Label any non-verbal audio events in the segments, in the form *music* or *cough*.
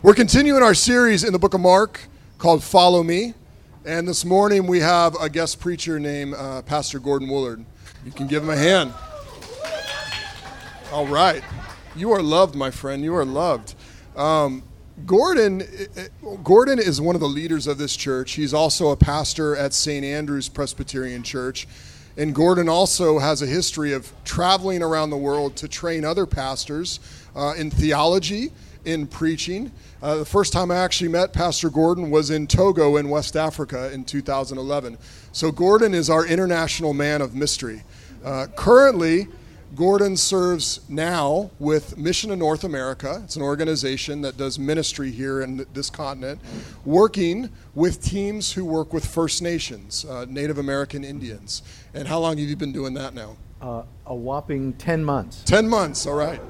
We're continuing our series in the book of Mark called Follow Me. And this morning we have a guest preacher named uh, Pastor Gordon Woolard. You can give him a hand. All right. You are loved, my friend. You are loved. Um, Gordon, Gordon is one of the leaders of this church. He's also a pastor at St. Andrew's Presbyterian Church. And Gordon also has a history of traveling around the world to train other pastors uh, in theology, in preaching. Uh, the first time I actually met Pastor Gordon was in Togo in West Africa in 2011. So Gordon is our international man of mystery. Uh, currently, Gordon serves now with Mission in North America. It's an organization that does ministry here in this continent, working with teams who work with First Nations, uh, Native American Indians. And how long have you been doing that now? Uh, a whopping 10 months. 10 months, all right.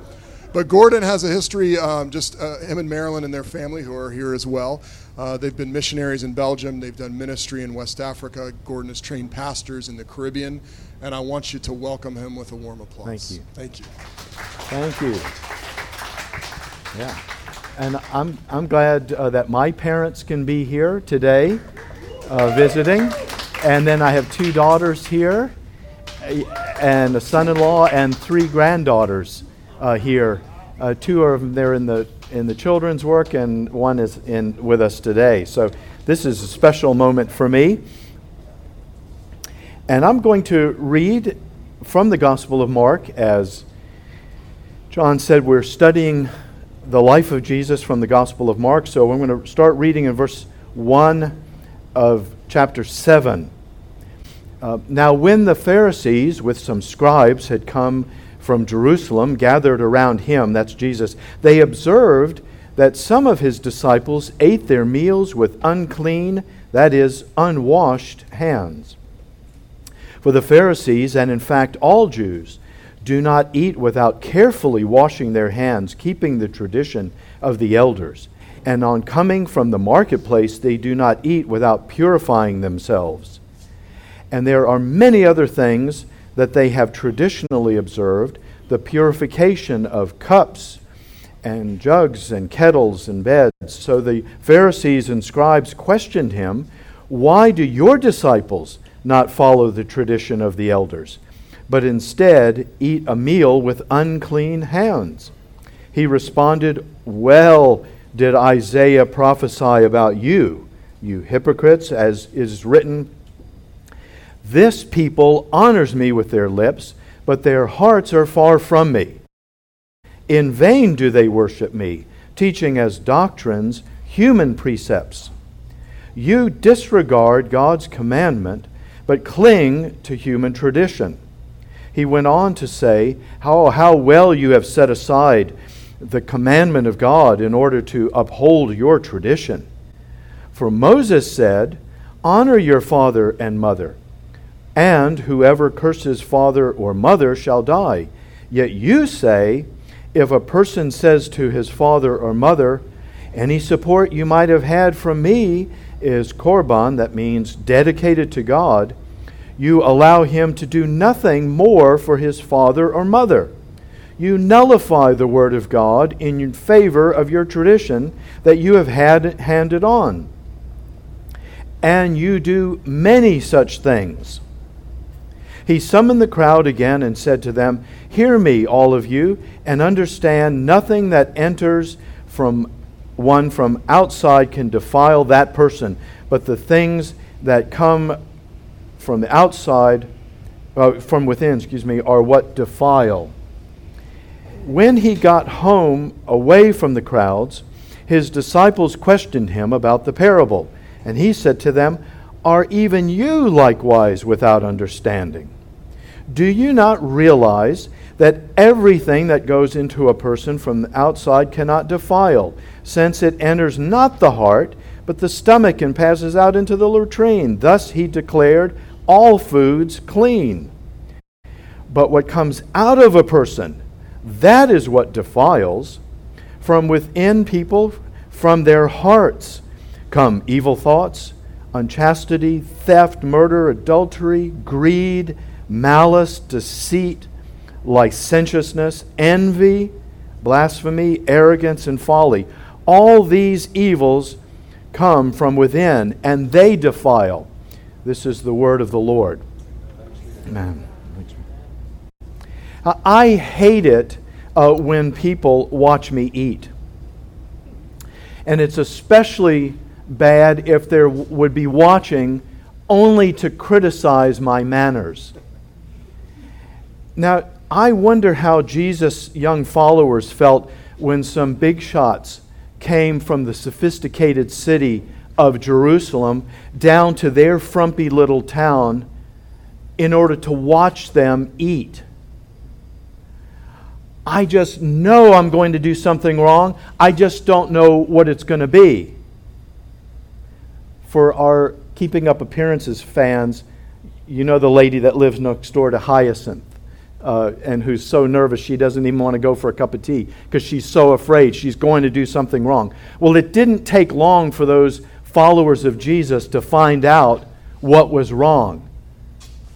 But Gordon has a history, um, just uh, him and Marilyn and their family who are here as well. Uh, they've been missionaries in Belgium, they've done ministry in West Africa. Gordon has trained pastors in the Caribbean, and I want you to welcome him with a warm applause. Thank you. Thank you. Thank you. Yeah. And I'm, I'm glad uh, that my parents can be here today uh, visiting. And then I have two daughters here, and a son in law, and three granddaughters uh, here. Uh, two of them there in the in the children's work, and one is in with us today. So this is a special moment for me. And I'm going to read from the Gospel of Mark, as John said, we're studying the life of Jesus from the Gospel of Mark. So I'm going to start reading in verse 1 of chapter 7. Uh, now, when the Pharisees with some scribes had come from Jerusalem gathered around him, that's Jesus, they observed that some of his disciples ate their meals with unclean, that is, unwashed hands. For the Pharisees, and in fact all Jews, do not eat without carefully washing their hands, keeping the tradition of the elders. And on coming from the marketplace, they do not eat without purifying themselves. And there are many other things that they have traditionally observed the purification of cups and jugs and kettles and beds. So the Pharisees and scribes questioned him, Why do your disciples not follow the tradition of the elders, but instead eat a meal with unclean hands? He responded, Well did Isaiah prophesy about you, you hypocrites, as is written this people honors me with their lips, but their hearts are far from me. In vain do they worship me, teaching as doctrines human precepts. You disregard God's commandment, but cling to human tradition. He went on to say, How, how well you have set aside the commandment of God in order to uphold your tradition. For Moses said, Honor your father and mother and whoever curses father or mother shall die. Yet you say, if a person says to his father or mother, Any support you might have had from me is korban, that means dedicated to God, you allow him to do nothing more for his father or mother. You nullify the word of God in favor of your tradition that you have had handed on. And you do many such things. He summoned the crowd again and said to them, Hear me, all of you, and understand nothing that enters from one from outside can defile that person, but the things that come from the outside, uh, from within, excuse me, are what defile. When he got home away from the crowds, his disciples questioned him about the parable. And he said to them, Are even you likewise without understanding? Do you not realize that everything that goes into a person from the outside cannot defile, since it enters not the heart, but the stomach and passes out into the latrine? Thus he declared all foods clean. But what comes out of a person, that is what defiles. From within people, from their hearts, come evil thoughts, unchastity, theft, murder, adultery, greed malice, deceit, licentiousness, envy, blasphemy, arrogance, and folly. All these evils come from within, and they defile. This is the word of the Lord. Amen. I hate it uh, when people watch me eat. And it's especially bad if they would be watching only to criticize my manners. Now, I wonder how Jesus' young followers felt when some big shots came from the sophisticated city of Jerusalem down to their frumpy little town in order to watch them eat. I just know I'm going to do something wrong. I just don't know what it's going to be. For our Keeping Up Appearances fans, you know the lady that lives next door to Hyacinth. Uh, and who's so nervous she doesn't even want to go for a cup of tea because she's so afraid she's going to do something wrong. Well, it didn't take long for those followers of Jesus to find out what was wrong.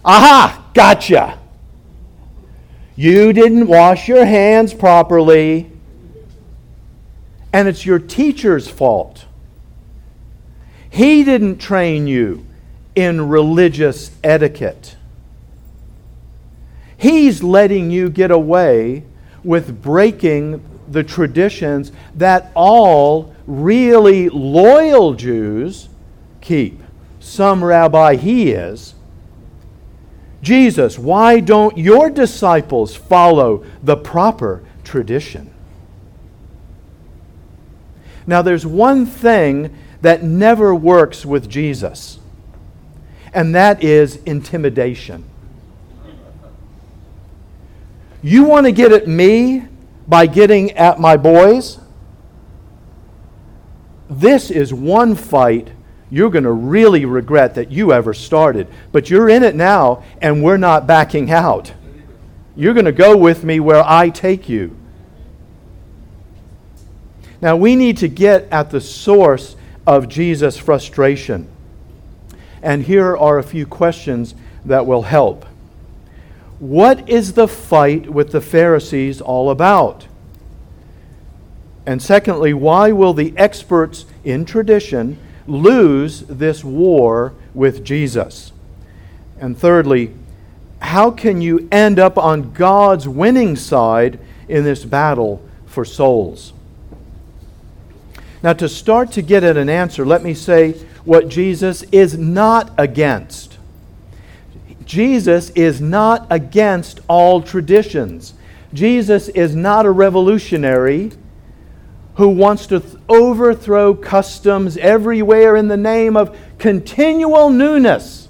Aha! Gotcha! You didn't wash your hands properly, and it's your teacher's fault. He didn't train you in religious etiquette. He's letting you get away with breaking the traditions that all really loyal Jews keep. Some rabbi he is. Jesus, why don't your disciples follow the proper tradition? Now, there's one thing that never works with Jesus, and that is intimidation. You want to get at me by getting at my boys? This is one fight you're going to really regret that you ever started. But you're in it now, and we're not backing out. You're going to go with me where I take you. Now, we need to get at the source of Jesus' frustration. And here are a few questions that will help. What is the fight with the Pharisees all about? And secondly, why will the experts in tradition lose this war with Jesus? And thirdly, how can you end up on God's winning side in this battle for souls? Now, to start to get at an answer, let me say what Jesus is not against. Jesus is not against all traditions. Jesus is not a revolutionary who wants to th- overthrow customs everywhere in the name of continual newness.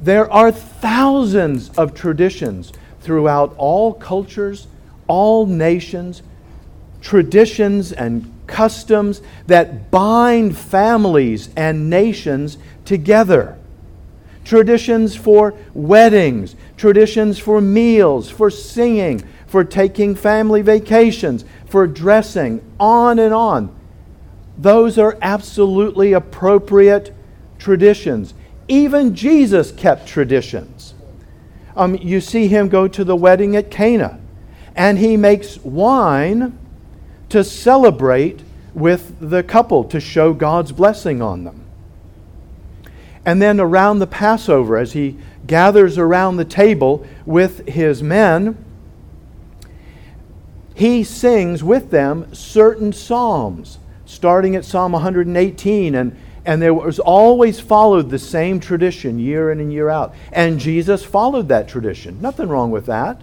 There are thousands of traditions throughout all cultures, all nations, traditions and customs that bind families and nations together. Traditions for weddings, traditions for meals, for singing, for taking family vacations, for dressing, on and on. Those are absolutely appropriate traditions. Even Jesus kept traditions. Um, you see him go to the wedding at Cana, and he makes wine to celebrate with the couple, to show God's blessing on them. And then around the Passover, as he gathers around the table with his men, he sings with them certain psalms, starting at Psalm 118. And, and there was always followed the same tradition year in and year out. And Jesus followed that tradition. Nothing wrong with that.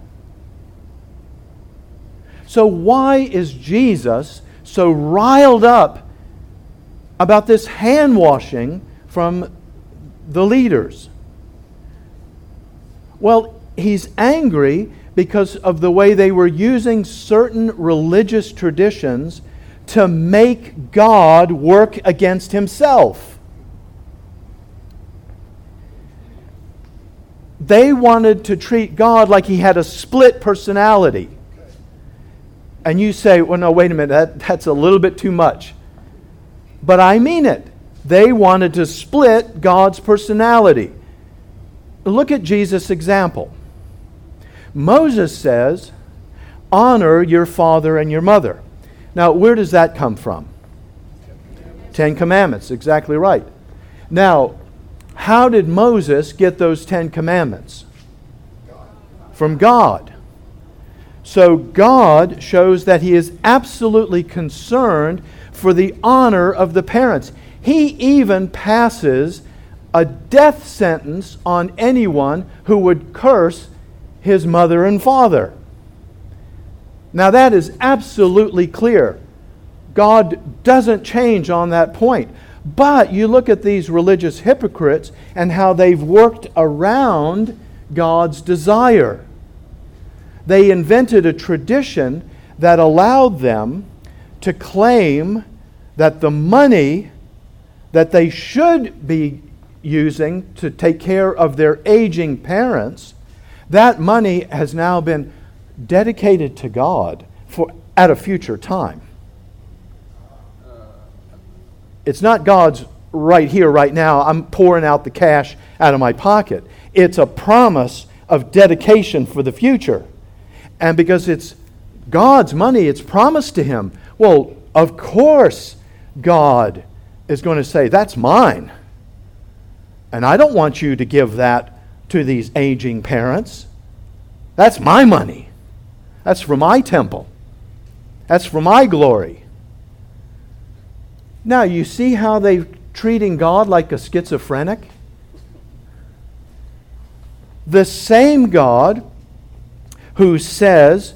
So, why is Jesus so riled up about this hand washing from the leaders? Well, he's angry because of the way they were using certain religious traditions to make God work against himself. They wanted to treat God like he had a split personality. And you say, well, no, wait a minute, that, that's a little bit too much. But I mean it. They wanted to split God's personality. Look at Jesus' example. Moses says, honor your father and your mother. Now, where does that come from? Ten Commandments, exactly right. Now, how did Moses get those Ten Commandments? From God. So God shows that he is absolutely concerned for the honor of the parents. He even passes a death sentence on anyone who would curse his mother and father. Now, that is absolutely clear. God doesn't change on that point. But you look at these religious hypocrites and how they've worked around God's desire. They invented a tradition that allowed them to claim that the money that they should be using to take care of their aging parents, that money has now been dedicated to God for at a future time. It's not God's right here, right now. I'm pouring out the cash out of my pocket. It's a promise of dedication for the future. And because it's God's money, it's promised to Him. Well, of course, God is going to say, That's mine. And I don't want you to give that to these aging parents. That's my money. That's for my temple. That's for my glory. Now, you see how they're treating God like a schizophrenic? The same God who says,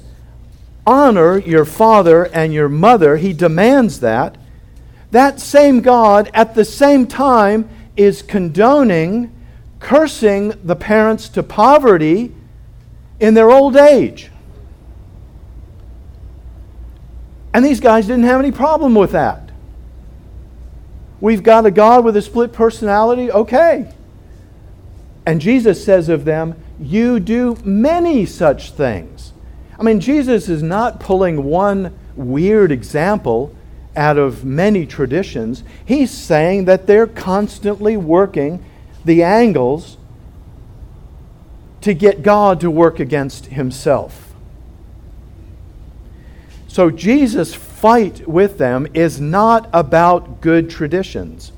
Honor your father and your mother, he demands that. That same God at the same time is condoning cursing the parents to poverty in their old age. And these guys didn't have any problem with that. We've got a God with a split personality, okay. And Jesus says of them, You do many such things. I mean, Jesus is not pulling one weird example out of many traditions. He's saying that they're constantly working the angles to get God to work against himself. So Jesus' fight with them is not about good traditions,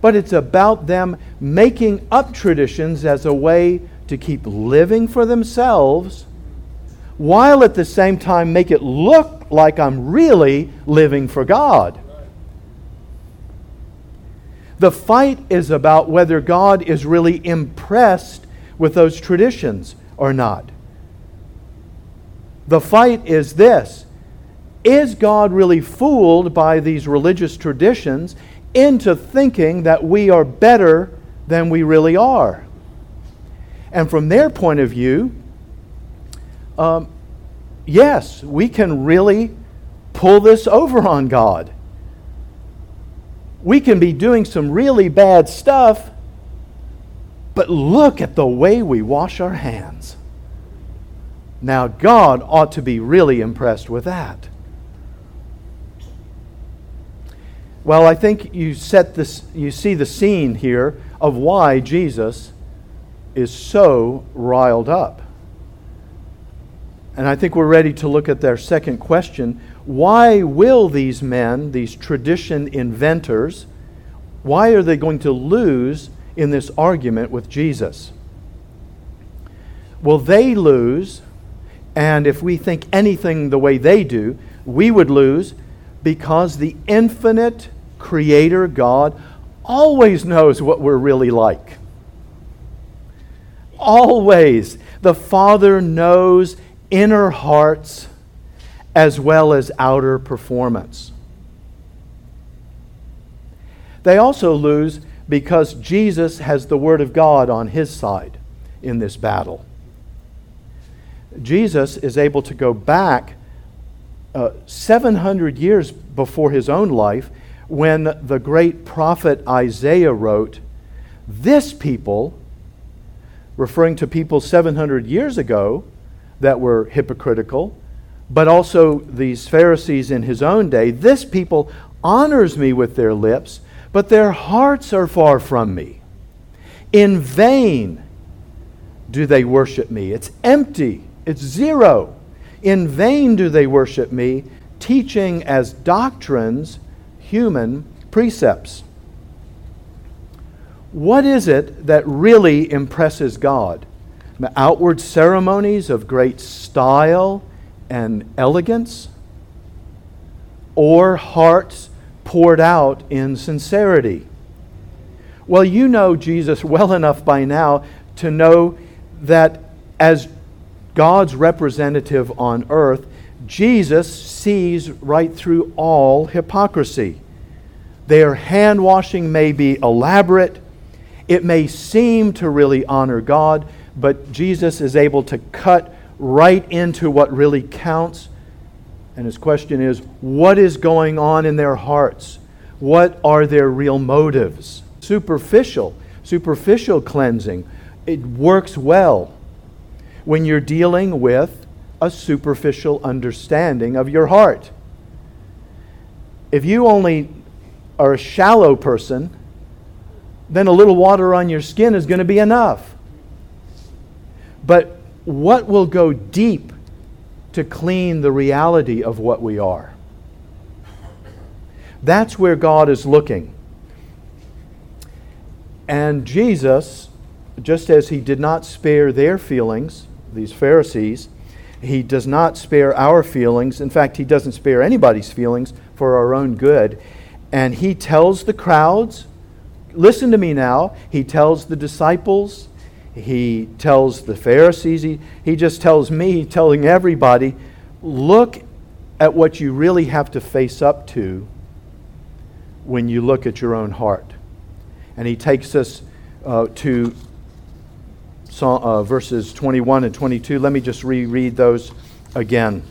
but it's about them making up traditions as a way to keep living for themselves while at the same time make it look like I'm really living for God. The fight is about whether God is really impressed with those traditions or not. The fight is this Is God really fooled by these religious traditions into thinking that we are better than we really are? And from their point of view, um, yes, we can really pull this over on God. We can be doing some really bad stuff, but look at the way we wash our hands. Now, God ought to be really impressed with that. Well, I think you set this you see the scene here of why Jesus is so riled up. And I think we're ready to look at their second question. Why will these men, these tradition inventors, why are they going to lose in this argument with Jesus? Well, they lose, and if we think anything the way they do, we would lose because the infinite Creator God always knows what we're really like. Always. The Father knows inner hearts as well as outer performance. They also lose because Jesus has the Word of God on his side in this battle. Jesus is able to go back uh, 700 years before his own life when the great prophet Isaiah wrote, This people, referring to people 700 years ago, that were hypocritical, but also these Pharisees in his own day. This people honors me with their lips, but their hearts are far from me. In vain do they worship me. It's empty, it's zero. In vain do they worship me, teaching as doctrines human precepts. What is it that really impresses God? Outward ceremonies of great style and elegance? Or hearts poured out in sincerity? Well, you know Jesus well enough by now to know that as God's representative on earth, Jesus sees right through all hypocrisy. Their hand washing may be elaborate, it may seem to really honor God, but Jesus is able to cut right into what really counts. And his question is what is going on in their hearts? What are their real motives? Superficial, superficial cleansing, it works well when you're dealing with a superficial understanding of your heart. If you only are a shallow person, then a little water on your skin is going to be enough. But what will go deep to clean the reality of what we are? That's where God is looking. And Jesus, just as he did not spare their feelings, these Pharisees, he does not spare our feelings. In fact, he doesn't spare anybody's feelings for our own good. And he tells the crowds, listen to me now. He tells the disciples, he tells the Pharisees, he, he just tells me, telling everybody, look at what you really have to face up to when you look at your own heart. And he takes us uh, to uh, verses 21 and 22. Let me just reread those again.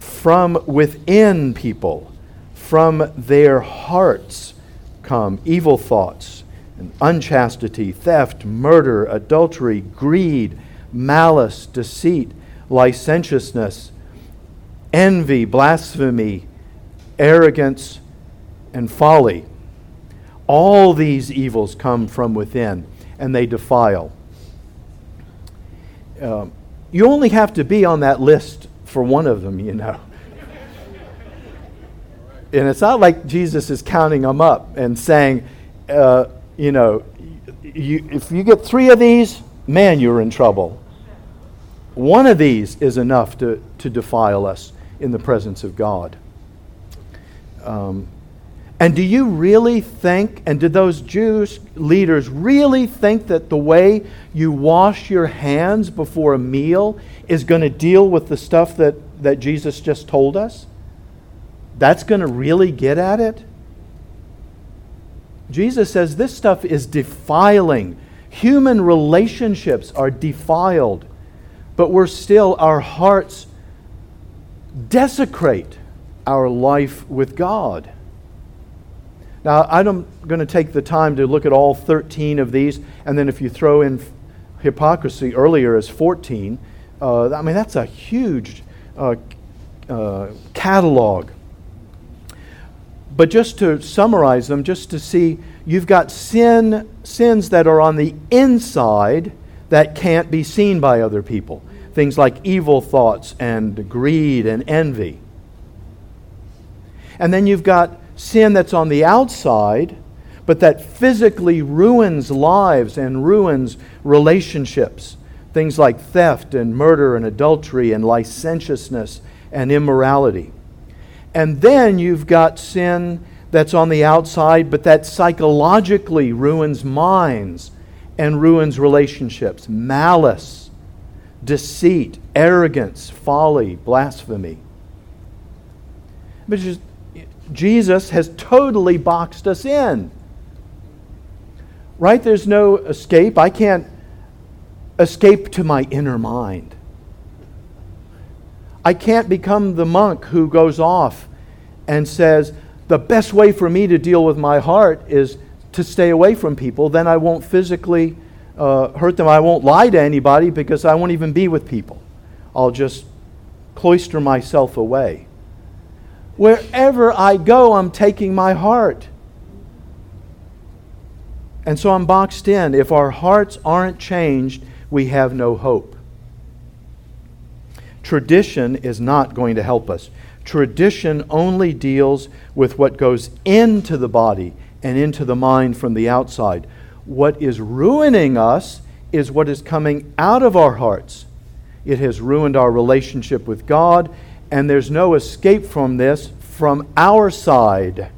From within people, from their hearts, come evil thoughts and unchastity, theft, murder, adultery, greed, malice, deceit, licentiousness, envy, blasphemy, arrogance, and folly. All these evils come from within and they defile. Um, you only have to be on that list for one of them, you know. and it's not like Jesus is counting them up and saying, uh, you know, you, if you get three of these, man, you're in trouble. One of these is enough to, to defile us in the presence of God. Um, and do you really think, and did those Jewish leaders really think that the way you wash your hands before a meal is going to deal with the stuff that, that Jesus just told us? That's going to really get at it? Jesus says this stuff is defiling. Human relationships are defiled, but we're still, our hearts desecrate our life with God. Now, I'm going to take the time to look at all 13 of these, and then if you throw in hypocrisy earlier as 14, uh, I mean, that's a huge uh, uh, catalog. But just to summarize them, just to see, you've got sin, sins that are on the inside that can't be seen by other people. Things like evil thoughts and greed and envy. And then you've got sin that's on the outside, but that physically ruins lives and ruins relationships. Things like theft and murder and adultery and licentiousness and immorality. And then you've got sin that's on the outside, but that psychologically ruins minds and ruins relationships. Malice, deceit, arrogance, folly, blasphemy. But just Jesus has totally boxed us in. Right? There's no escape. I can't escape to my inner mind. I can't become the monk who goes off and says, the best way for me to deal with my heart is to stay away from people. Then I won't physically uh, hurt them. I won't lie to anybody because I won't even be with people. I'll just cloister myself away. Wherever I go, I'm taking my heart. And so I'm boxed in. If our hearts aren't changed, we have no hope. Tradition is not going to help us. Tradition only deals with what goes into the body and into the mind from the outside. What is ruining us is what is coming out of our hearts. It has ruined our relationship with God, and there's no escape from this from our side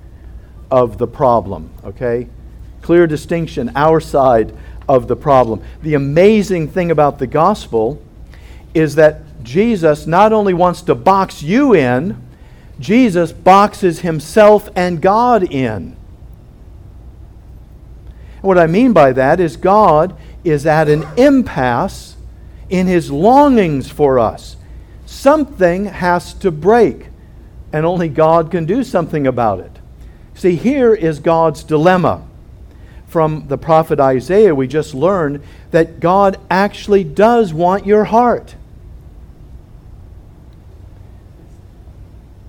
of the problem, okay? Clear distinction, our side of the problem. The amazing thing about the gospel is that Jesus not only wants to box you in, Jesus boxes himself and God in. What I mean by that is God is at an impasse in his longings for us. Something has to break, and only God can do something about it. See, here is God's dilemma. From the prophet Isaiah, we just learned that God actually does want your heart.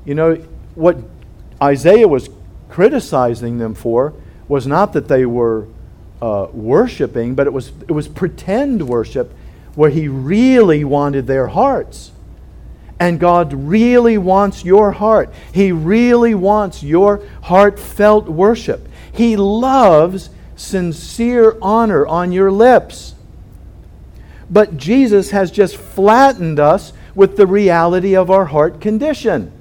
You know, what Isaiah was criticizing them for was not that they were uh, worshiping, but it was, it was pretend worship where he really wanted their hearts. And God really wants your heart. He really wants your heartfelt worship. He loves sincere honor on your lips. But Jesus has just flattened us with the reality of our heart condition.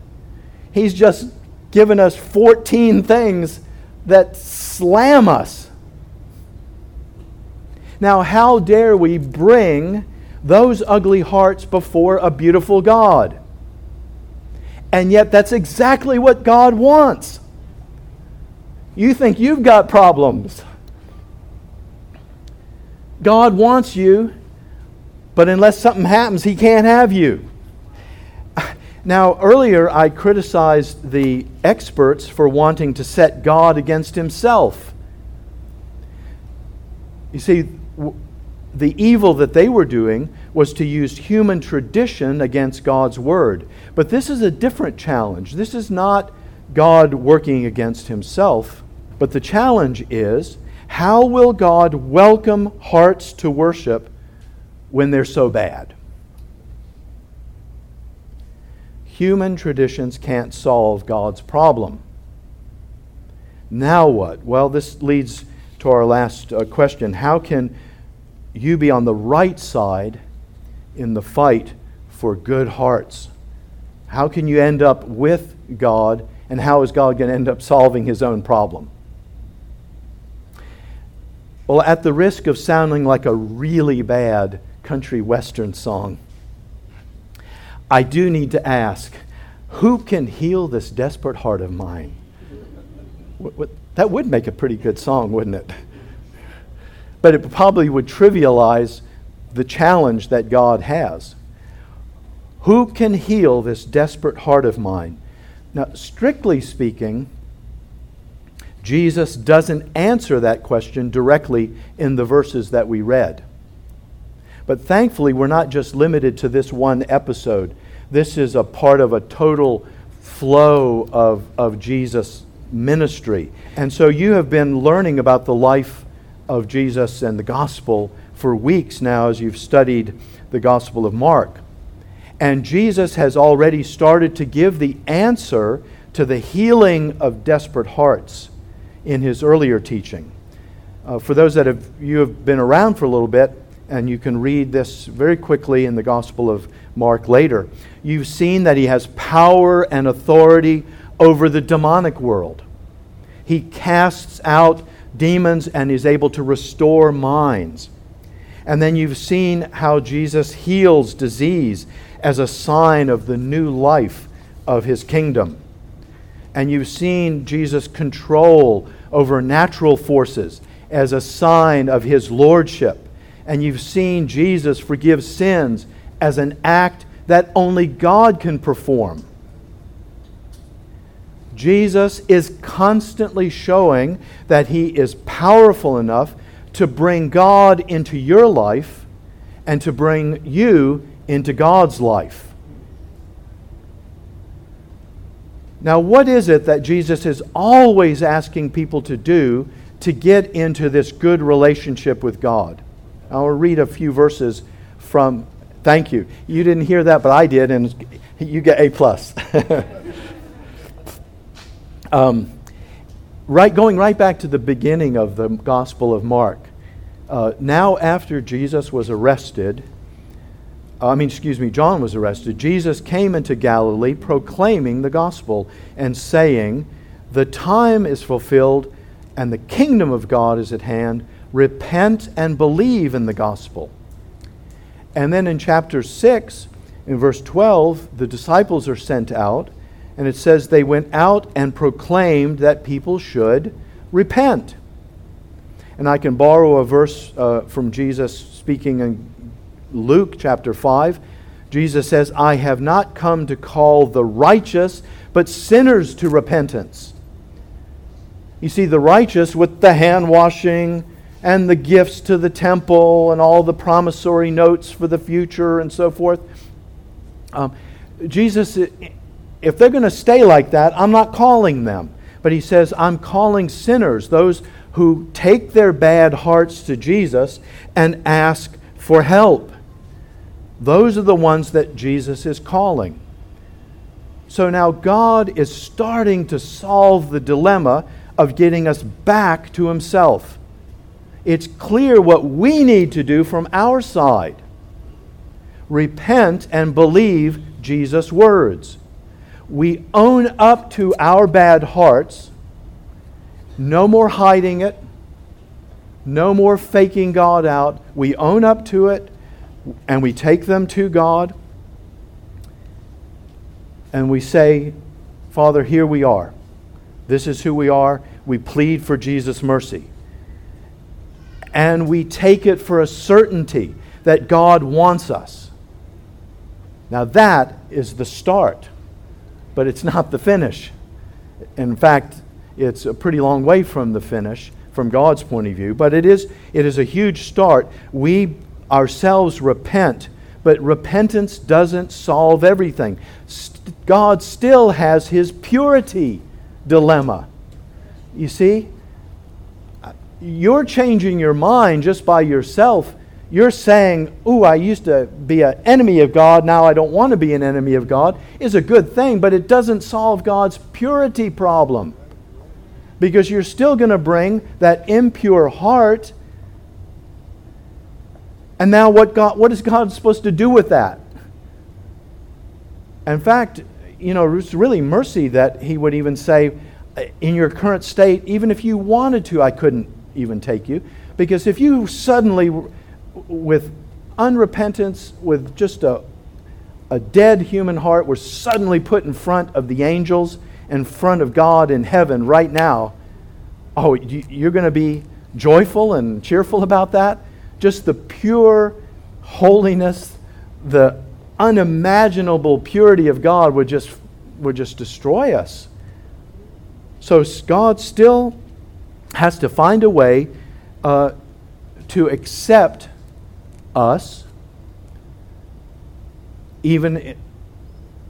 He's just given us 14 things that slam us. Now, how dare we bring those ugly hearts before a beautiful God? And yet, that's exactly what God wants. You think you've got problems. God wants you, but unless something happens, He can't have you. Now, earlier I criticized the experts for wanting to set God against himself. You see, the evil that they were doing was to use human tradition against God's word. But this is a different challenge. This is not God working against himself, but the challenge is how will God welcome hearts to worship when they're so bad? Human traditions can't solve God's problem. Now what? Well, this leads to our last uh, question. How can you be on the right side in the fight for good hearts? How can you end up with God, and how is God going to end up solving his own problem? Well, at the risk of sounding like a really bad country western song, I do need to ask who can heal this desperate heart of mine? What, what, that would make a pretty good song, wouldn't it? But it probably would trivialize the challenge that God has. Who can heal this desperate heart of mine? Now, strictly speaking, Jesus doesn't answer that question directly in the verses that we read. But thankfully, we're not just limited to this one episode. This is a part of a total flow of, of Jesus' ministry. And so you have been learning about the life of Jesus and the gospel for weeks now as you've studied the Gospel of Mark. And Jesus has already started to give the answer to the healing of desperate hearts in his earlier teaching. Uh, for those that have you have been around for a little bit, and you can read this very quickly in the Gospel of Mark later. You've seen that he has power and authority over the demonic world. He casts out demons and is able to restore minds. And then you've seen how Jesus heals disease as a sign of the new life of his kingdom. And you've seen Jesus control over natural forces as a sign of his lordship and you've seen Jesus forgive sins as an act that only God can perform. Jesus is constantly showing that he is powerful enough to bring God into your life and to bring you into God's life. Now, what is it that Jesus is always asking people to do to get into this good relationship with God? I'll read a few verses from Thank you. You didn't hear that, but I did, and you get A plus. *laughs* um, right, going right back to the beginning of the Gospel of Mark. Uh, now, after Jesus was arrested, uh, I mean, excuse me, John was arrested. Jesus came into Galilee proclaiming the gospel and saying, The time is fulfilled and the kingdom of God is at hand. Repent and believe in the gospel. And then in chapter 6, in verse 12, the disciples are sent out, and it says they went out and proclaimed that people should repent. And I can borrow a verse uh, from Jesus speaking in Luke chapter 5. Jesus says, I have not come to call the righteous, but sinners to repentance. You see, the righteous with the hand washing and the gifts to the temple and all the promissory notes for the future and so forth. Um, Jesus, if they're going to stay like that, I'm not calling them. But he says, I'm calling sinners, those who take their bad hearts to Jesus and ask for help. Those are the ones that Jesus is calling. So now God is starting to solve the dilemma of getting us back to Himself. It's clear what we need to do from our side repent and believe Jesus' words. We own up to our bad hearts. No more hiding it. No more faking God out. We own up to it and we take them to God and we say, Father, here we are. This is who we are. We plead for Jesus' mercy. And we take it for a certainty that God wants us. Now, that is the start, but it's not the finish. In fact, it's a pretty long way from the finish from God's point of view, but it is, it is a huge start. We ourselves repent, but repentance doesn't solve everything. God still has his purity dilemma. You see? You're changing your mind just by yourself. You're saying, Ooh, I used to be an enemy of God, now I don't want to be an enemy of God, is a good thing, but it doesn't solve God's purity problem. Because you're still going to bring that impure heart and now, what, God, what is God supposed to do with that? In fact, you know, it's really mercy that He would even say, in your current state, even if you wanted to, I couldn't even take you. Because if you suddenly, with unrepentance, with just a, a dead human heart, were suddenly put in front of the angels, in front of God in heaven right now, oh, you're going to be joyful and cheerful about that? just the pure holiness, the unimaginable purity of God would just, would just destroy us. So God still has to find a way uh, to accept us, even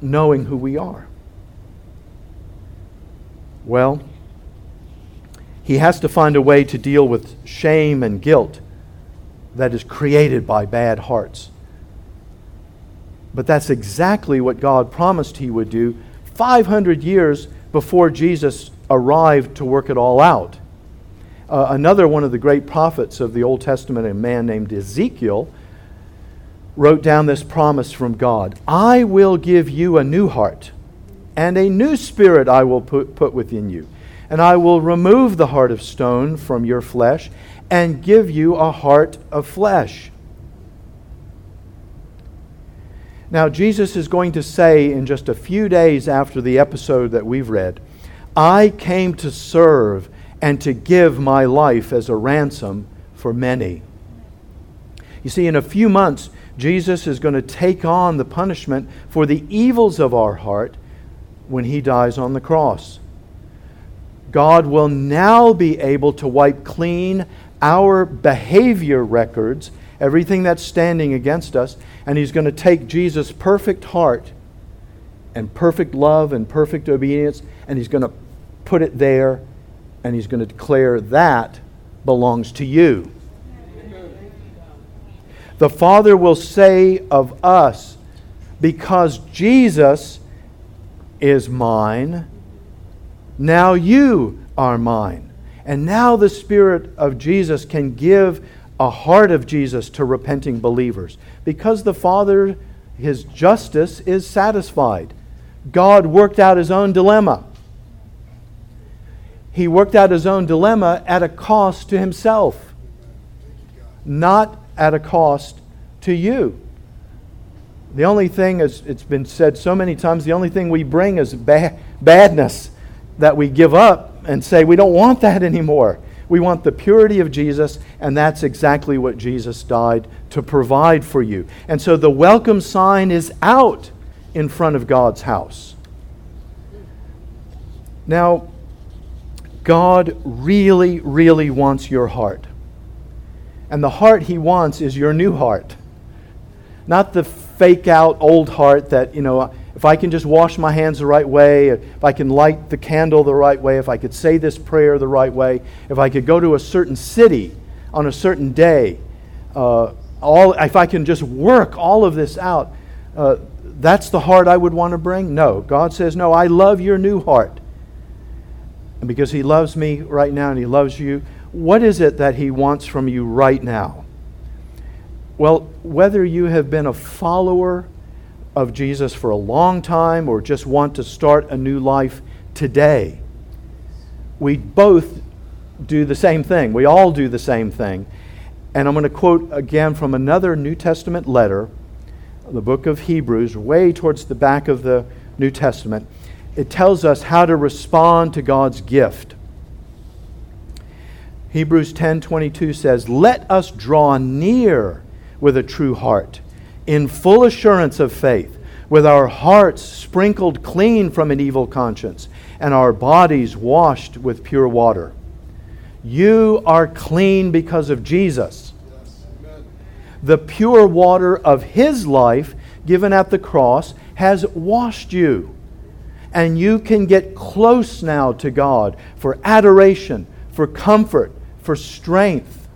knowing who we are. Well, he has to find a way to deal with shame and guilt that is created by bad hearts. But that's exactly what God promised He would do 500 years before Jesus arrived to work it all out. Uh, another one of the great prophets of the Old Testament, a man named Ezekiel, wrote down this promise from God I will give you a new heart, and a new spirit I will put, put within you. And I will remove the heart of stone from your flesh and give you a heart of flesh. Now, Jesus is going to say in just a few days after the episode that we've read, I came to serve and to give my life as a ransom for many. You see, in a few months, Jesus is going to take on the punishment for the evils of our heart when he dies on the cross. God will now be able to wipe clean our behavior records, everything that's standing against us, and He's going to take Jesus' perfect heart and perfect love and perfect obedience, and He's going to put it there, and He's going to declare that belongs to you. The Father will say of us, because Jesus is mine, now you are mine. And now the Spirit of Jesus can give a heart of Jesus to repenting believers because the Father, his justice is satisfied. God worked out his own dilemma. He worked out his own dilemma at a cost to himself, not at a cost to you. The only thing, as it's been said so many times, the only thing we bring is ba- badness that we give up and say we don't want that anymore. We want the purity of Jesus, and that's exactly what Jesus died to provide for you. And so the welcome sign is out in front of God's house. Now, God really, really wants your heart. And the heart He wants is your new heart. Not the fake out old heart that, you know, if I can just wash my hands the right way, if I can light the candle the right way, if I could say this prayer the right way, if I could go to a certain city on a certain day, uh, all, if I can just work all of this out, uh, that's the heart I would want to bring? No. God says, No, I love your new heart. And because He loves me right now and He loves you, what is it that He wants from you right now? Well, whether you have been a follower of Jesus for a long time or just want to start a new life today, we both do the same thing. We all do the same thing. And I'm going to quote again from another New Testament letter, the book of Hebrews, way towards the back of the New Testament. It tells us how to respond to God's gift. Hebrews 10:22 says, "Let us draw near with a true heart, in full assurance of faith, with our hearts sprinkled clean from an evil conscience, and our bodies washed with pure water." You are clean because of Jesus. The pure water of His life, given at the cross, has washed you. And you can get close now to God for adoration, for comfort, for strength.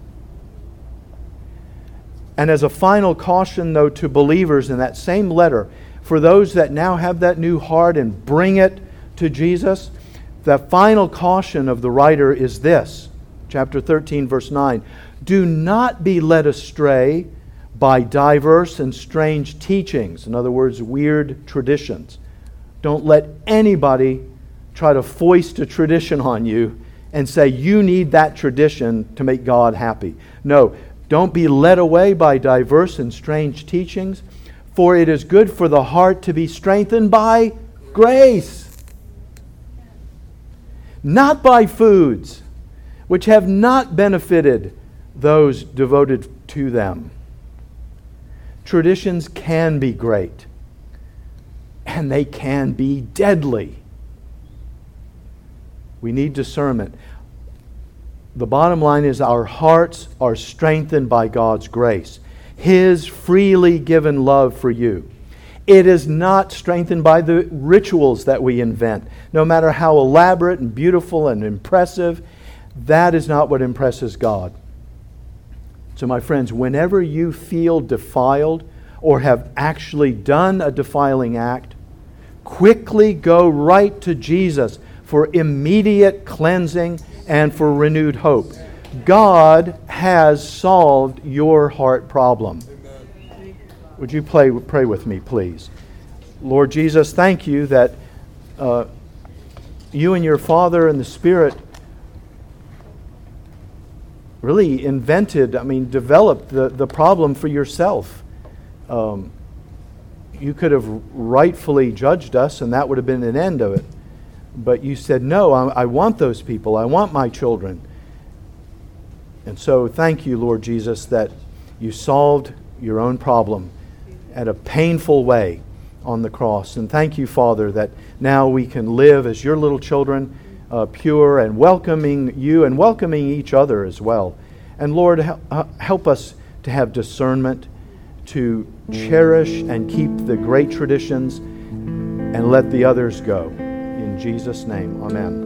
And as a final caution, though, to believers in that same letter, for those that now have that new heart and bring it to Jesus, the final caution of the writer is this chapter 13, verse 9. Do not be led astray by diverse and strange teachings, in other words, weird traditions. Don't let anybody try to foist a tradition on you and say you need that tradition to make God happy. No, don't be led away by diverse and strange teachings, for it is good for the heart to be strengthened by grace, not by foods which have not benefited those devoted to them. Traditions can be great, and they can be deadly. We need discernment. The bottom line is our hearts are strengthened by God's grace, His freely given love for you. It is not strengthened by the rituals that we invent, no matter how elaborate and beautiful and impressive. That is not what impresses God. So, my friends, whenever you feel defiled or have actually done a defiling act, quickly go right to Jesus for immediate cleansing and for renewed hope. God has solved your heart problem. Would you pray, pray with me, please? Lord Jesus, thank you that uh, you and your Father and the Spirit really invented, I mean, developed the, the problem for yourself. Um, you could have rightfully judged us, and that would have been an end of it. But you said, No, I, I want those people. I want my children. And so, thank you, Lord Jesus, that you solved your own problem at a painful way on the cross. And thank you, Father, that now we can live as your little children uh, pure and welcoming you and welcoming each other as well. And Lord, uh, help us to have discernment, to cherish and keep the great traditions, and let the others go. In Jesus' name, amen.